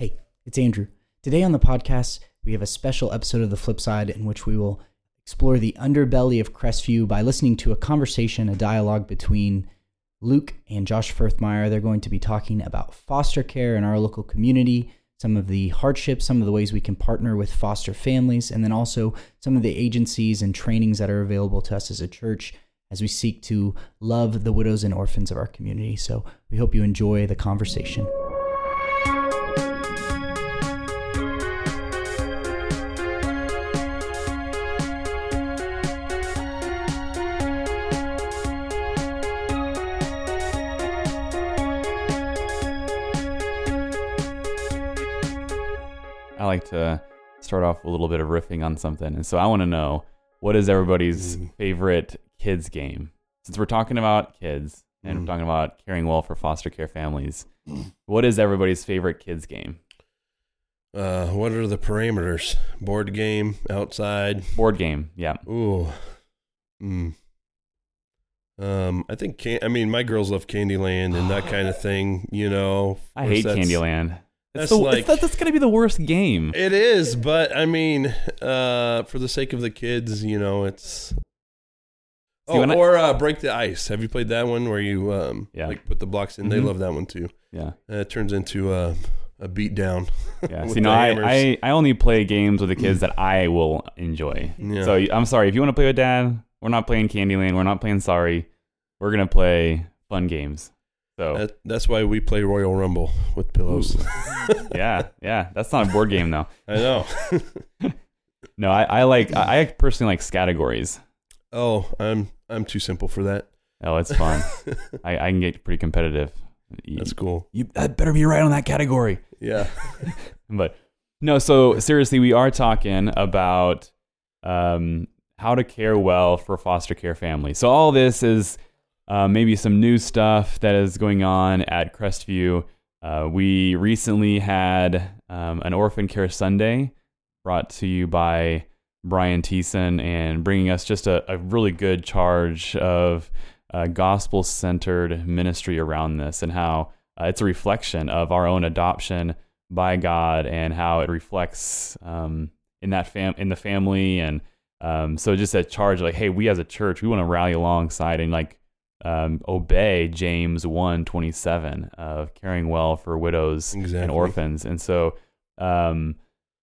Hey, it's Andrew. Today on the podcast, we have a special episode of The Flip Side in which we will explore the underbelly of Crestview by listening to a conversation, a dialogue between Luke and Josh Firthmeyer. They're going to be talking about foster care in our local community, some of the hardships, some of the ways we can partner with foster families, and then also some of the agencies and trainings that are available to us as a church as we seek to love the widows and orphans of our community. So we hope you enjoy the conversation. I like to start off a little bit of riffing on something. And so I want to know what is everybody's Mm. favorite kids game? Since we're talking about kids and Mm. we're talking about caring well for foster care families, what is everybody's favorite kids game? Uh, what are the parameters? Board game, outside. Board game. Yeah. Ooh. Hmm. Um, I think can- I mean my girls love Candyland and that kind of thing. You know, I hate Candyland. That's like- that's going to be the worst game. It is, but I mean, uh, for the sake of the kids, you know, it's. See, Oh, I- or uh, break the ice. Have you played that one where you um Yeah. like put the blocks in? They Mhm. love that one too. Yeah. It turns into a a beat down. Yeah. See, no, I. I, I only play games with the kids that I will enjoy. Yeah. So I'm sorry. If you want to play with dad, we're not playing Candyland. We're not playing Sorry. We're going to play fun games. So. That, that's why we play Royal Rumble with pillows. yeah, yeah. That's not a board game though. I know. No, I, I like I I personally like categories. oh, I'm I'm too simple for that. Oh, it's fun. I, I can get pretty competitive. That's cool. You that better be right on that category. Yeah. But no, so seriously, we are talking about um, how to care well for foster care families. So all this is uh, maybe some new stuff that is going on at Crestview. Uh, we recently had um, an Orphan Care Sunday brought to you by Brian Thiessen and bringing us just a, a really good charge of uh, gospel centered ministry around this and how uh, it's a reflection of our own adoption by God and how it reflects um, in that fam in the family and um, so just a charge like hey we as a church we want to rally alongside and like um, obey James 1 27 of caring well for widows and orphans. And so um,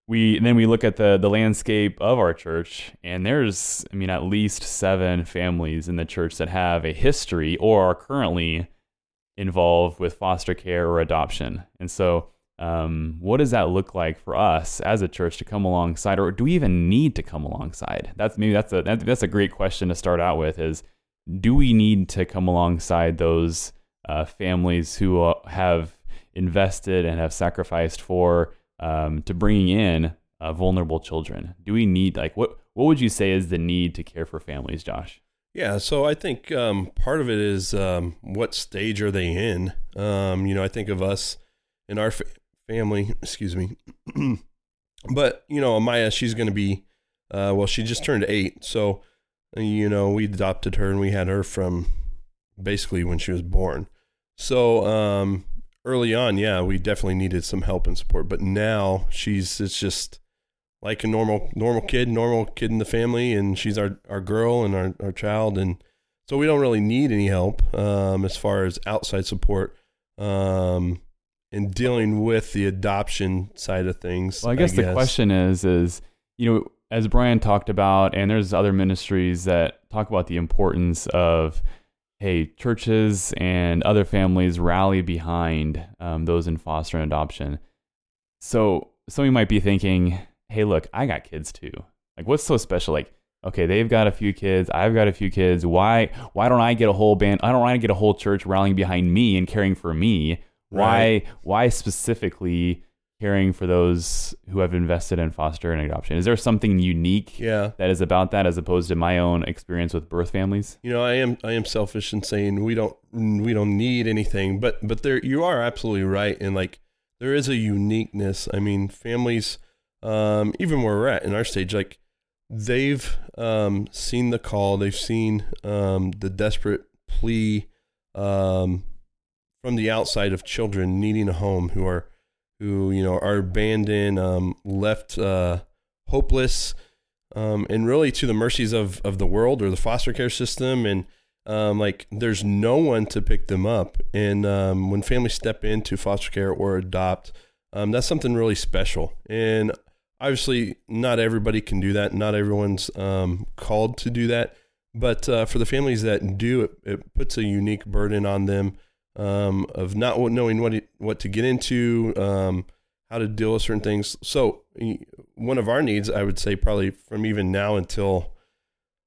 we and then we look at the the landscape of our church and there's I mean at least seven families in the church that have a history or are currently involved with foster care or adoption. And so um, what does that look like for us as a church to come alongside or do we even need to come alongside? That's maybe that's a that's a great question to start out with is do we need to come alongside those uh, families who uh, have invested and have sacrificed for um, to bringing in uh, vulnerable children do we need like what what would you say is the need to care for families josh Yeah, so I think um, part of it is um, what stage are they in? Um, you know, I think of us in our fa- family, excuse me. but, you know, Amaya, she's going to be, uh, well, she just turned eight. So, you know, we adopted her and we had her from basically when she was born. So, um, early on, yeah, we definitely needed some help and support. But now she's, it's just, like a normal normal kid, normal kid in the family, and she's our, our girl and our, our child, and so we don't really need any help um, as far as outside support um, in dealing with the adoption side of things. Well, I guess, the question is, is you know, as Brian talked about, and there's other ministries that talk about the importance of, hey, churches and other families rally behind um, those in foster and adoption. So some of you might be thinking, hey, look, I got kids too. Like, what's so special? Like, okay, they've got a few kids, I've got a few kids. Why, why don't I get a whole band? I don't want to get a whole church rallying behind me and caring for me. Why, why specifically caring for those who have invested in foster and adoption? Is there something unique Yeah, that is about that as opposed to my own experience with birth families? you know, I am I am selfish in saying we don't we don't need anything, but but there you are absolutely right, and like there is a uniqueness. I mean, families, um, even where we're at in our stage, like they've um, seen the call, they've seen um, the desperate plea um, from the outside of children needing a home who are who you know are abandoned, um, left uh, hopeless, um, and really to the mercies of of the world or the foster care system, and um, like there's no one to pick them up. And um, when families step into foster care or adopt, um, that's something really special. And obviously, not everybody can do that. Not everyone's um, called to do that. But uh, for the families that do, it, it puts a unique burden on them um, of not knowing what it, what to get into, um, how to deal with certain things. So one of our needs, I would say, probably from even now until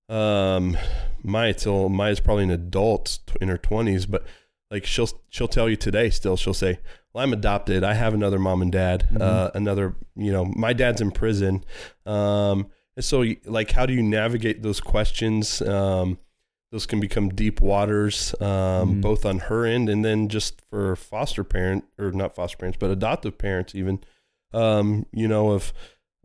um, Maya till Maya's probably an adult in her twenties, but like she'll she'll tell you today still she'll say, "Well, I'm adopted. I have another mom and dad. Mm-hmm. Uh, another, you know, my dad's in prison." Um, and so, like, how do you navigate those questions? Um, those can become deep waters, um, mm-hmm. both on her end and then just for foster parent or not foster parents, but adoptive parents, even. Um, you know, of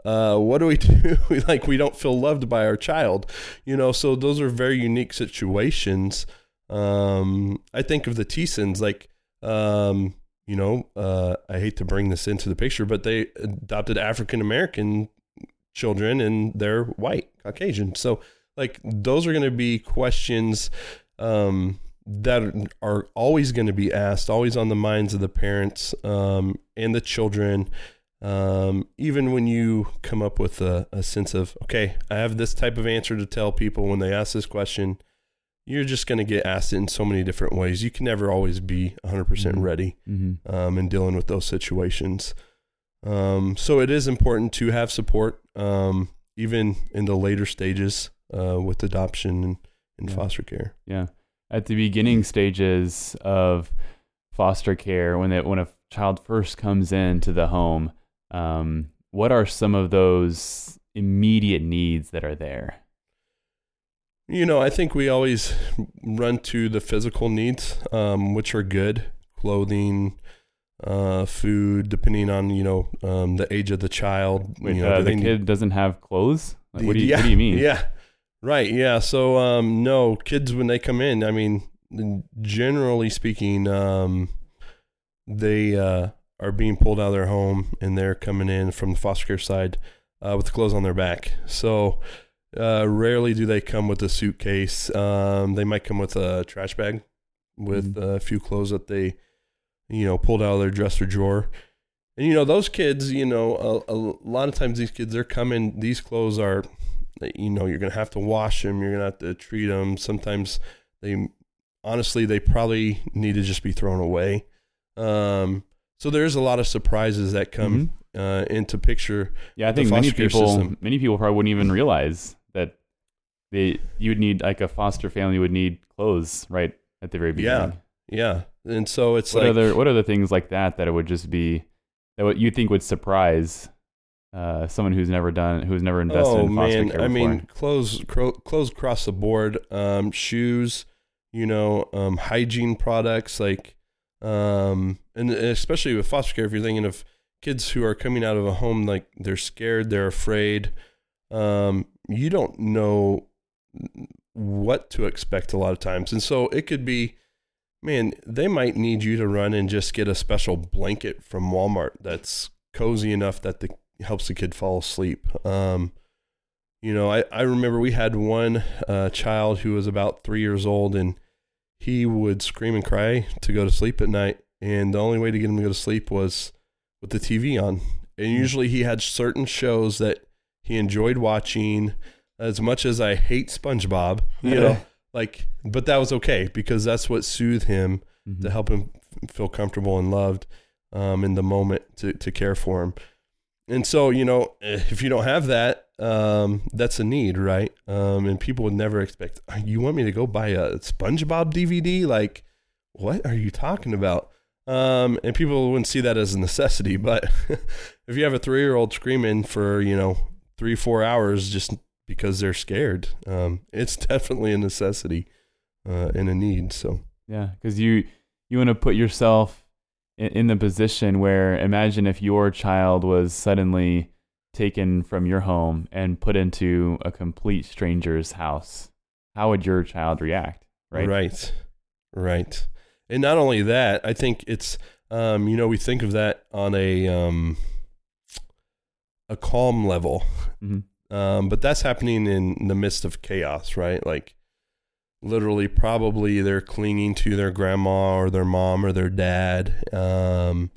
uh, what do we do? like, we don't feel loved by our child, you know. So those are very unique situations. Um, I think of the Thiessens, like, um, you know, uh, I hate to bring this into the picture, but they adopted African American children and they're white, Caucasian. So like those are going to be questions um, that are always going to be asked, always on the minds of the parents um, and the children. Um, even when you come up with a, a, sense of, okay, I have this type of answer to tell people when they ask this question, you're just going to get asked it in so many different ways. You can never always be 100% mm hmm ready mm-hmm. um, in dealing with those situations. Um, so it is important to have support, um, even in the later stages uh, with adoption and, and yeah. foster care. Yeah, at the beginning stages of foster care, when it, when a child first comes into the home, um, what are some of those immediate needs that are there? You know, I think we always run to the physical needs, um, which are good clothing, uh, food, depending on you know um, the age of the child. Wait, you know, uh, the kid need... doesn't have clothes. Like, what do you yeah, What do you mean? Yeah, right. Yeah. So um, no, kids when they come in, I mean, generally speaking, um, they uh, are being pulled out of their home and they're coming in from the foster care side uh, with the clothes on their back. So. Uh, rarely do they come with a suitcase. Um, they might come with a trash bag with mm-hmm. a few clothes that they you know, pulled out of their dresser drawer. And you know, those kids, you know, a, a lot of times these kids they're coming. These clothes are, you know, you're gonna have to wash them. You're gonna have to treat them. Sometimes they, honestly, they probably need to just be thrown away. Um, so there's a lot of surprises that come mm-hmm. uh, into picture. Yeah, I think many people, system. many people probably wouldn't even realize that they you would need like a foster family would need clothes right at the very beginning. Yeah, yeah, and so it's what like other what are the things like that that it would just be that what you think would surprise uh, someone who's never done who's never invested oh, in foster man. care I mean, clothes clothes across the board, um, shoes, you know, um, hygiene products like, um, and especially with foster care, if you're thinking of kids who are coming out of a home like they're scared, they're afraid, um, you don't know what to expect a lot of times, and so it could be man, they might need you to run and just get a special blanket from Walmart that's cozy enough that the helps the kid fall asleep. Um, you know, I, I remember we had one uh, child who was about three years old and he would scream and cry to go to sleep at night. And the only way to get him to go to sleep was with the TV on. And hmm. usually he had certain shows that he enjoyed watching. As much as I hate SpongeBob, you know, like but that was okay because that's what soothed him mm-hmm. to help him feel comfortable and loved um, in the moment to, to care for him and so you know if you don't have that um, that's a need right um, and people would never expect you want me to go buy a spongebob dvd like what are you talking about um, and people wouldn't see that as a necessity but if you have a three-year-old screaming for you know three four hours just because they're scared. Um, it's definitely a necessity uh, and a need. So yeah, because you you want to put yourself in, the position where imagine if your child was suddenly taken from your home and put into a complete stranger's house. How would your child react? Right. Right. Right. And not only that, I think it's um, you know, we think of that on a um, a calm level, Mhm. um, but that's happening in the midst of chaos, right? Like literally, probably they're clinging to their grandma or their mom or their dad, um,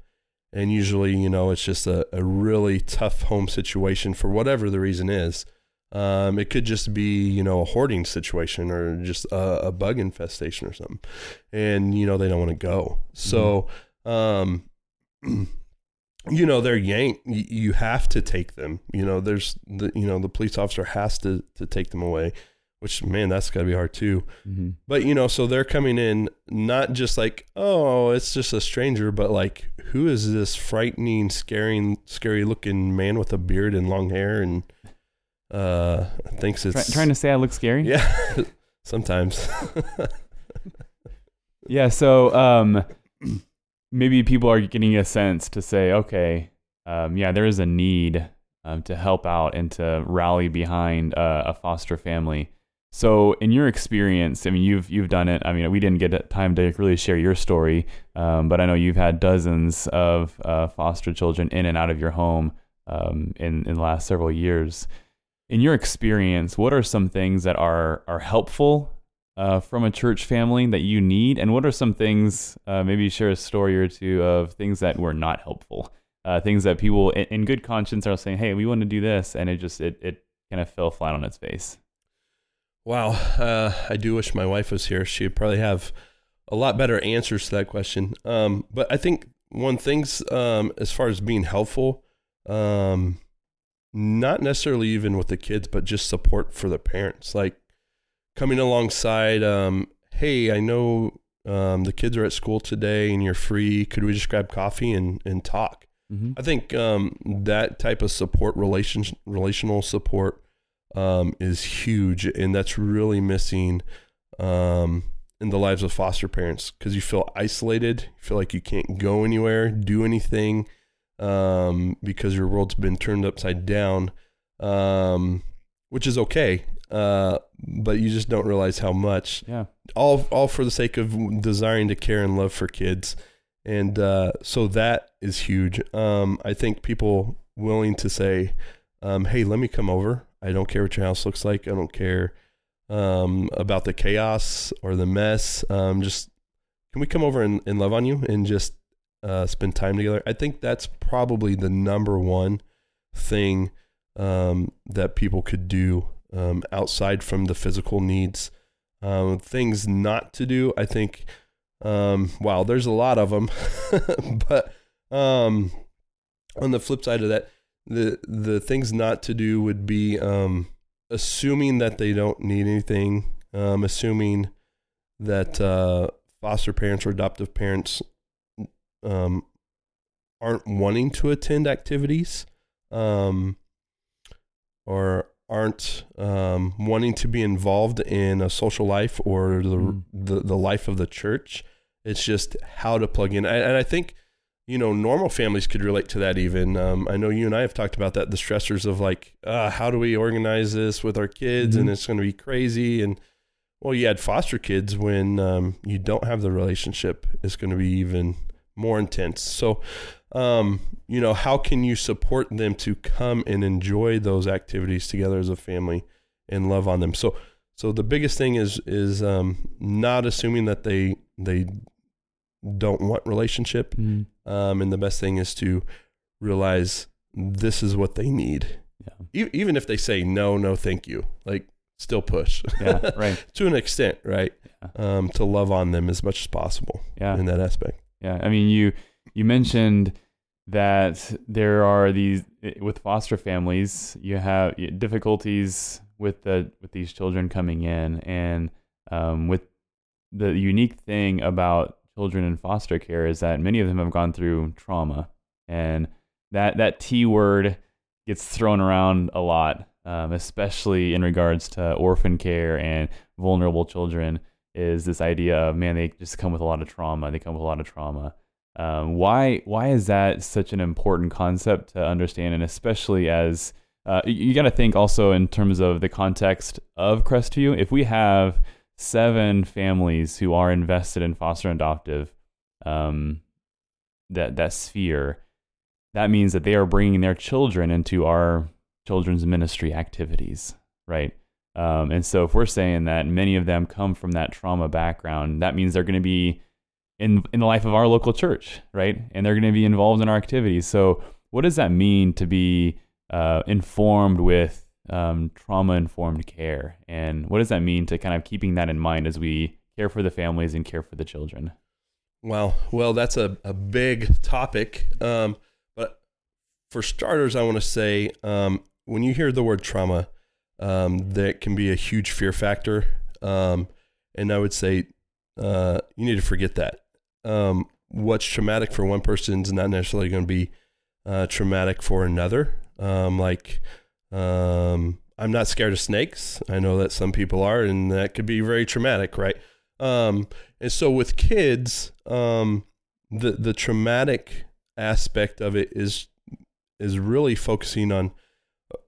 and usually, you know, it's just a, a really tough home situation for whatever the reason is. Um, it could just be, you know, a hoarding situation or just a, a bug infestation or something, and you know they don't want to go. So, um, you know, they're yanked. You have to take them. You know, there's the, you know, the police officer has to to take them away, which man, that's got to be hard too. Mhm. But you know, so they're coming in not just like, oh, it's just a stranger, but like, who is this frightening, scaring, scary looking man with a beard and long hair and uh thinks Try, it's trying to say I look scary. yeah, sometimes. Yeah, so um, maybe people are getting a sense to say, okay, um, yeah, there is a need um, to help out and to rally behind uh, a foster family. So, in your experience, I mean, you've you've done it. I mean, we didn't get time to really share your story, um, but I know you've had dozens of uh, foster children in and out of your home um, in in the last several years. In your experience, what are some things that are are helpful uh, from a church family that you need? And what are some things, uh, maybe share a story or two of things that were not helpful? Uh, things that people in, in good conscience are saying, hey, we want to do this. And it just, it, it kind of fell flat on its face. Wow, uh, I do wish my wife was here. She'd probably have a lot better answers to that question. Um, but I think one thing's um, as far as being helpful, um, not necessarily even with the kids, but just support for the parents, like coming alongside. Um, hey, I know um, the kids are at school today, and you're free. Could we just grab coffee and and talk? Mm-hmm. I think um, that type of support, relation, relational support, um, is huge, and that's really missing um, in the lives of foster parents because you feel isolated, you feel like you can't go anywhere, do anything, um, because your world's been turned upside down, um, which is okay, uh, but you just don't realize how much Yeah. all all for the sake of desiring to care and love for kids and uh, so that is huge um, i think people willing to say um, hey let me come over i don't care what your house looks like. I don't care um, about the chaos or the mess. Um, just can we come over and, and love on you and just uh, spend time together? I think that's probably the number one thing um, that people could do um, outside from the physical needs um, things not to do. I think, um, wow, there's a lot of them, but on the flip side of that, the the things not to do would be um, assuming that they don't need anything, um, assuming that uh, foster parents or adoptive parents um, aren't wanting to attend activities, um, or aren't um, wanting to be involved in a social life or the, Mm. the the life of the church. It's just how to plug in, and and I think you know normal families could relate to that. Even um, I know you and I have talked about that. The stressors of like, uh, how do we organize this with our kids, and Mhm. it's going to be crazy. And well, you had foster kids when um, you don't have the relationship. It's going to be even more intense. So um, you know, how can you support them to come and enjoy those activities together as a family and love on them? So, so the biggest thing is is um, not assuming that they they don't want relationship, Mm-hmm. um, and the best thing is to realize this is what they need. Yeah. E- even if they say no, no, thank you, like still push Yeah. Right. to an extent, right? Yeah. Um, to love on them as much as possible Yeah. in that aspect. Yeah, I mean, you you mentioned that there are these with foster families. You have difficulties with the with these children coming in, and um, with the unique thing about children in foster care is that many of them have gone through trauma, and that that T word gets thrown around a lot, um, especially in regards to orphan care and vulnerable children is this idea of man they just come with a lot of trauma. They come with a lot of trauma. Um, why why is that such an important concept to understand? And especially as uh, you, you got to think also in terms of the context of crestview. If we have seven families who are invested in foster and adoptive um, that that sphere, that means that they are bringing their children into our children's ministry activities, right? Um, and so if we're saying that many of them come from that trauma background, that means they're going to be in in the life of our local church, right? And they're going to be involved in our activities. So what does that mean to be uh, informed with um, trauma informed care, and what does that mean to kind of keeping that in mind as we care for the families and care for the children? Wow. Well, that's a, a big topic. Um, but for starters, I want to say um, when you hear the word trauma, um, that can be a huge fear factor. Um, and I would say uh, you need to forget that. Um, what's traumatic for one person is not necessarily going to be uh, traumatic for another. Like, um, I'm not scared of snakes. I know that some people are, and that could be very traumatic, right? Um, and so with kids, um, the the traumatic aspect of it is is really focusing on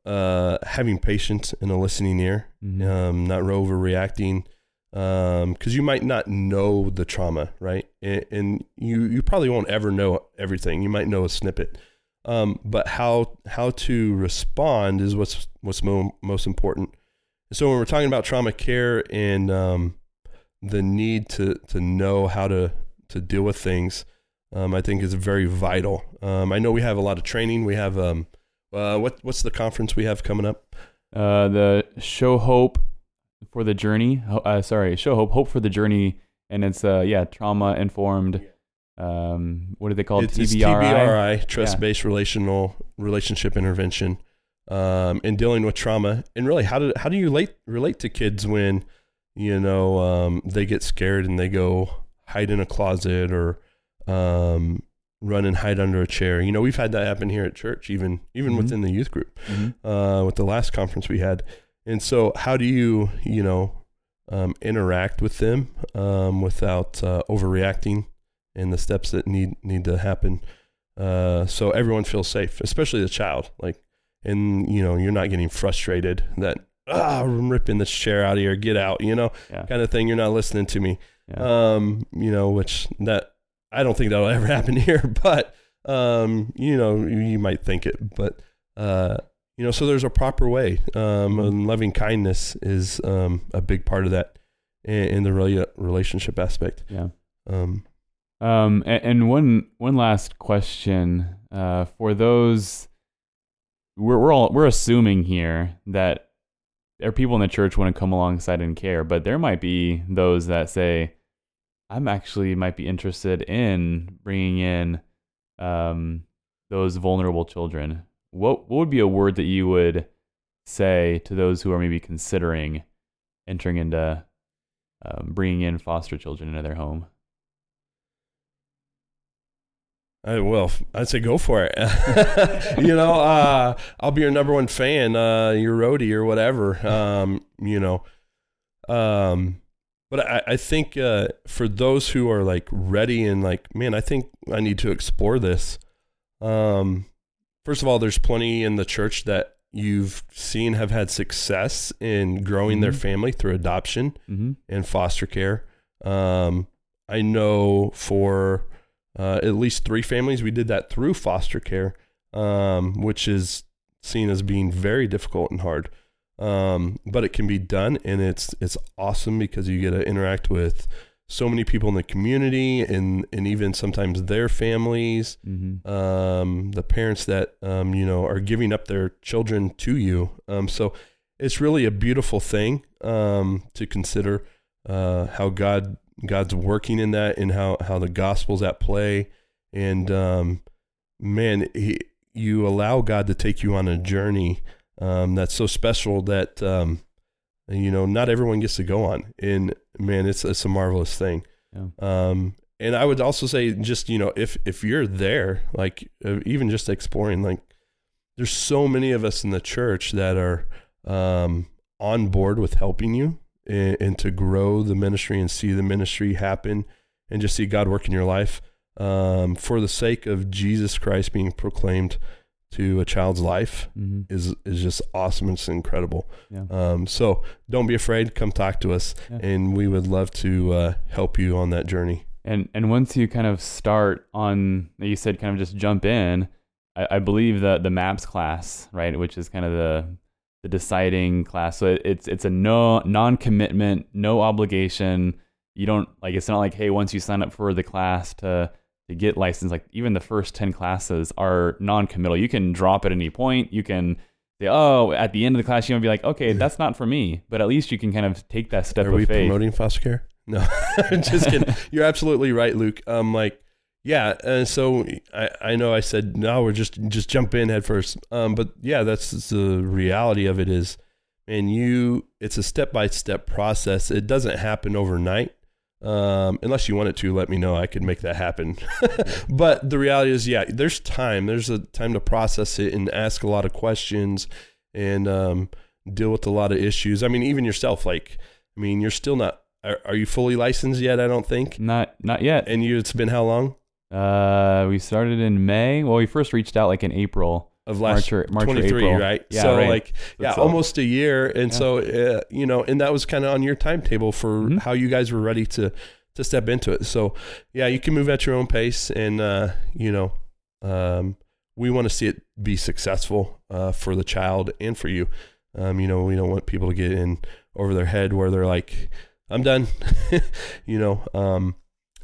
uh, having patience and a listening ear, Mhm. um, not overreacting, um, because you might not know the trauma, right? And, and you you probably won't ever know everything. You might know a snippet, um, but how how to respond is what's what's mo- most important. So when we're talking about trauma care and um, the need to to know how to to deal with things, um, I think is very vital. Um, I know we have a lot of training. We have um, uh, what what's the conference we have coming up? Uh, the show hope for the journey. Uh, sorry, show hope, hope for the journey, and it's uh yeah trauma informed. Um, what do they call it? It's, it's TBRI. TBRI, trust based relational relationship intervention, um, and dealing with trauma. And really, how do how do you relate relate to kids when you know um, they get scared and they go hide in a closet or um, run and hide under a chair? You know, we've had that happen here at church, even even Mhm. within the youth group. Mhm. uh, with the last conference we had. And so, how do you, you know, um, interact with them um, without uh, overreacting and the steps that need need to happen uh, so everyone feels safe, especially the child. Like, and you know, you're not getting frustrated that ah, I'm ripping this chair out of here, get out, you know, Yeah. kind of thing. You're not listening to me yeah. um, you know, which that I don't think that'll ever happen here, but um, you know, you, might think it, but uh, you know, so there's a proper way, um, and loving kindness is um, a big part of that in, in the rela- relationship aspect. yeah. Um, Um, and, and one one last question uh, for those we're we're all we're assuming here that there are people in the church want to come alongside and care, but there might be those that say, "I'm actually might be interested in bringing in um, those vulnerable children." What what would be a word that you would say to those who are maybe considering entering into um, bringing in foster children into their home? I, well, I'd say go for it. you know, uh, I'll be your number one fan, uh, your roadie or whatever. Um, you know, um, but I, I think uh, for those who are like ready and like, man, I think I need to explore this. Um, first of all, there's plenty in the church that you've seen have had success in growing their Mhm. family through adoption Mm-hmm. and foster care. Um, I know for uh, at least three families we did that through foster care, um, which is seen as being very difficult and hard. Um, but it can be done, and it's it's awesome because you get to interact with so many people in the community, and and even sometimes their families, Mm-hmm. um, the parents that um, you know are giving up their children to you. Um, so it's really a beautiful thing um, to consider uh, how God God's working in that, and how how the gospel's at play, and um, man, he, you allow God to take you on a journey um, that's so special that um, you know not everyone gets to go on, and man, it's it's a marvelous thing. Yeah. Um, and I would also say, just you know, if if you're there, like uh, even just exploring, like there's so many of us in the church that are um, on board with helping you and, and to grow the ministry and see the ministry happen and just see God work in your life um, for the sake of Jesus Christ being proclaimed to a child's life Mm-hmm. is is just awesome. It's incredible. Yeah. Um, so don't be afraid. Come talk to us, Yeah. and we would love to uh, help you on that journey. And and once you kind of start on, you said kind of just jump in. I, I believe the the MAPS class, right, which is kind of the the deciding class. So it, it's it's a no non commitment, no obligation. You don't like it's not like hey once you sign up for the class to to get licensed like even the first 10 classes are non-committal you can drop at any point you can say oh at the end of the class you might be like okay that's not for me but at least you can kind of take that step Are we faith promoting foster care? No, just kidding. You're absolutely right, Luke. Um, like, yeah. And so I, I know I said no, we're just just jump in head first. Um, but yeah, that's the reality of it is, and you, it's a step by step process. It doesn't happen overnight. Um, unless you want it to, let me know. I could make that happen. but the reality is, yeah, there's time. There's a time to process it and ask a lot of questions and um, deal with a lot of issues. I mean, even yourself, like, I mean, you're still not. Are, are you fully licensed yet? I don't think. not not yet And you, it's been how long uh we started in may well we first reached out like in april of last march or, march or april right? yeah so right. like, yeah, So- almost a year. And Yeah. so, uh, you know, and that was kind of on your timetable for Mhm. how you guys were ready to to step into it. So, yeah, you can move at your own pace, and uh, you know, um, we want to see it be successful uh, for the child and for you. Um, you know, we don't want people to get in over their head where they're like, "I'm done," you know. Um,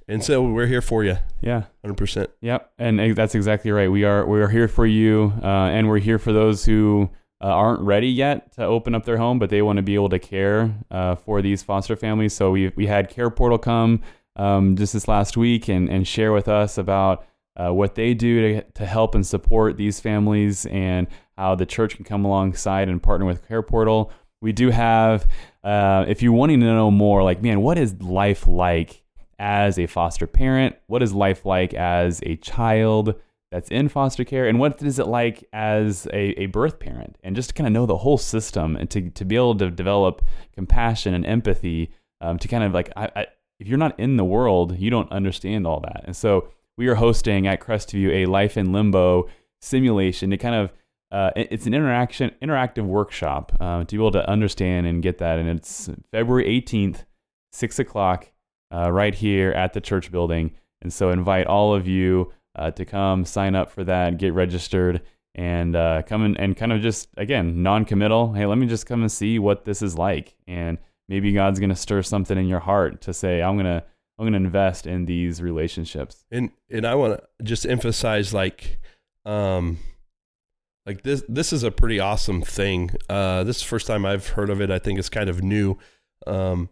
and so we're here for you, yeah hundred percent. Yep, and that's exactly right. We are we are here for you, uh, and we're here for those who uh, aren't ready yet to open up their home, but they want to be able to care uh, for these foster families. So we we had Care Portal come um, just this last week and and share with us about uh, what they do to to help and support these families, and how the church can come alongside and partner with Care Portal. We do have, uh, if you're wanting to know more, like man, what is life like? As a foster parent? What is life like as a child that's in foster care? And what is it like as a, a birth parent? And just to kind of know the whole system and to, to be able to develop compassion and empathy um, to kind of like, I, I, if you're not in the world, you don't understand all that. And so we are hosting at Crestview a life in limbo simulation to kind of uh, it's an interaction interactive workshop uh, to be able to understand and get that. And it's February 18th, six o'clock uh, right here at the church building. And so invite all of you uh, to come sign up for that, get registered, and uh, come in and kind of just, again, non committal. Hey, let me just come and see what this is like. And maybe God's going to stir something in your heart to say, I'm going to. I'm going to invest in these relationships. and and I want to just emphasize like um like this this is a pretty awesome thing. Uh this is the first time I've heard of it. I think it's kind of new. Um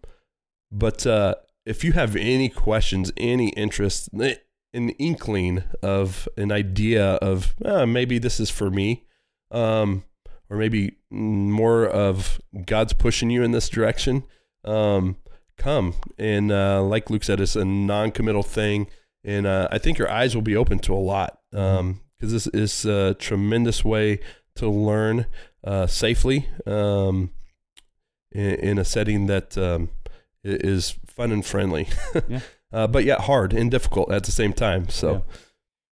but uh if you have any questions, any interest, an inkling of an idea of uh, maybe this is for me, um, or maybe more of God's pushing you in this direction, um, come. And uh, like Luke said, it's a non-committal thing, and uh, I think your eyes will be open to a lot because this is a tremendous way to learn uh, safely um, in, in a setting that um, is fun and friendly, Yeah. uh, but yet hard and difficult at the same time. So. Yeah.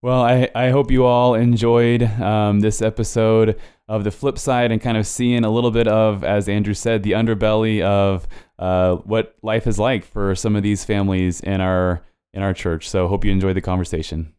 Well, I, I hope you all enjoyed um, this episode of the flip side and kind of seeing a little bit of, as Andrew said, the underbelly of uh, what life is like for some of these families in our in our church. So hope you enjoyed the conversation.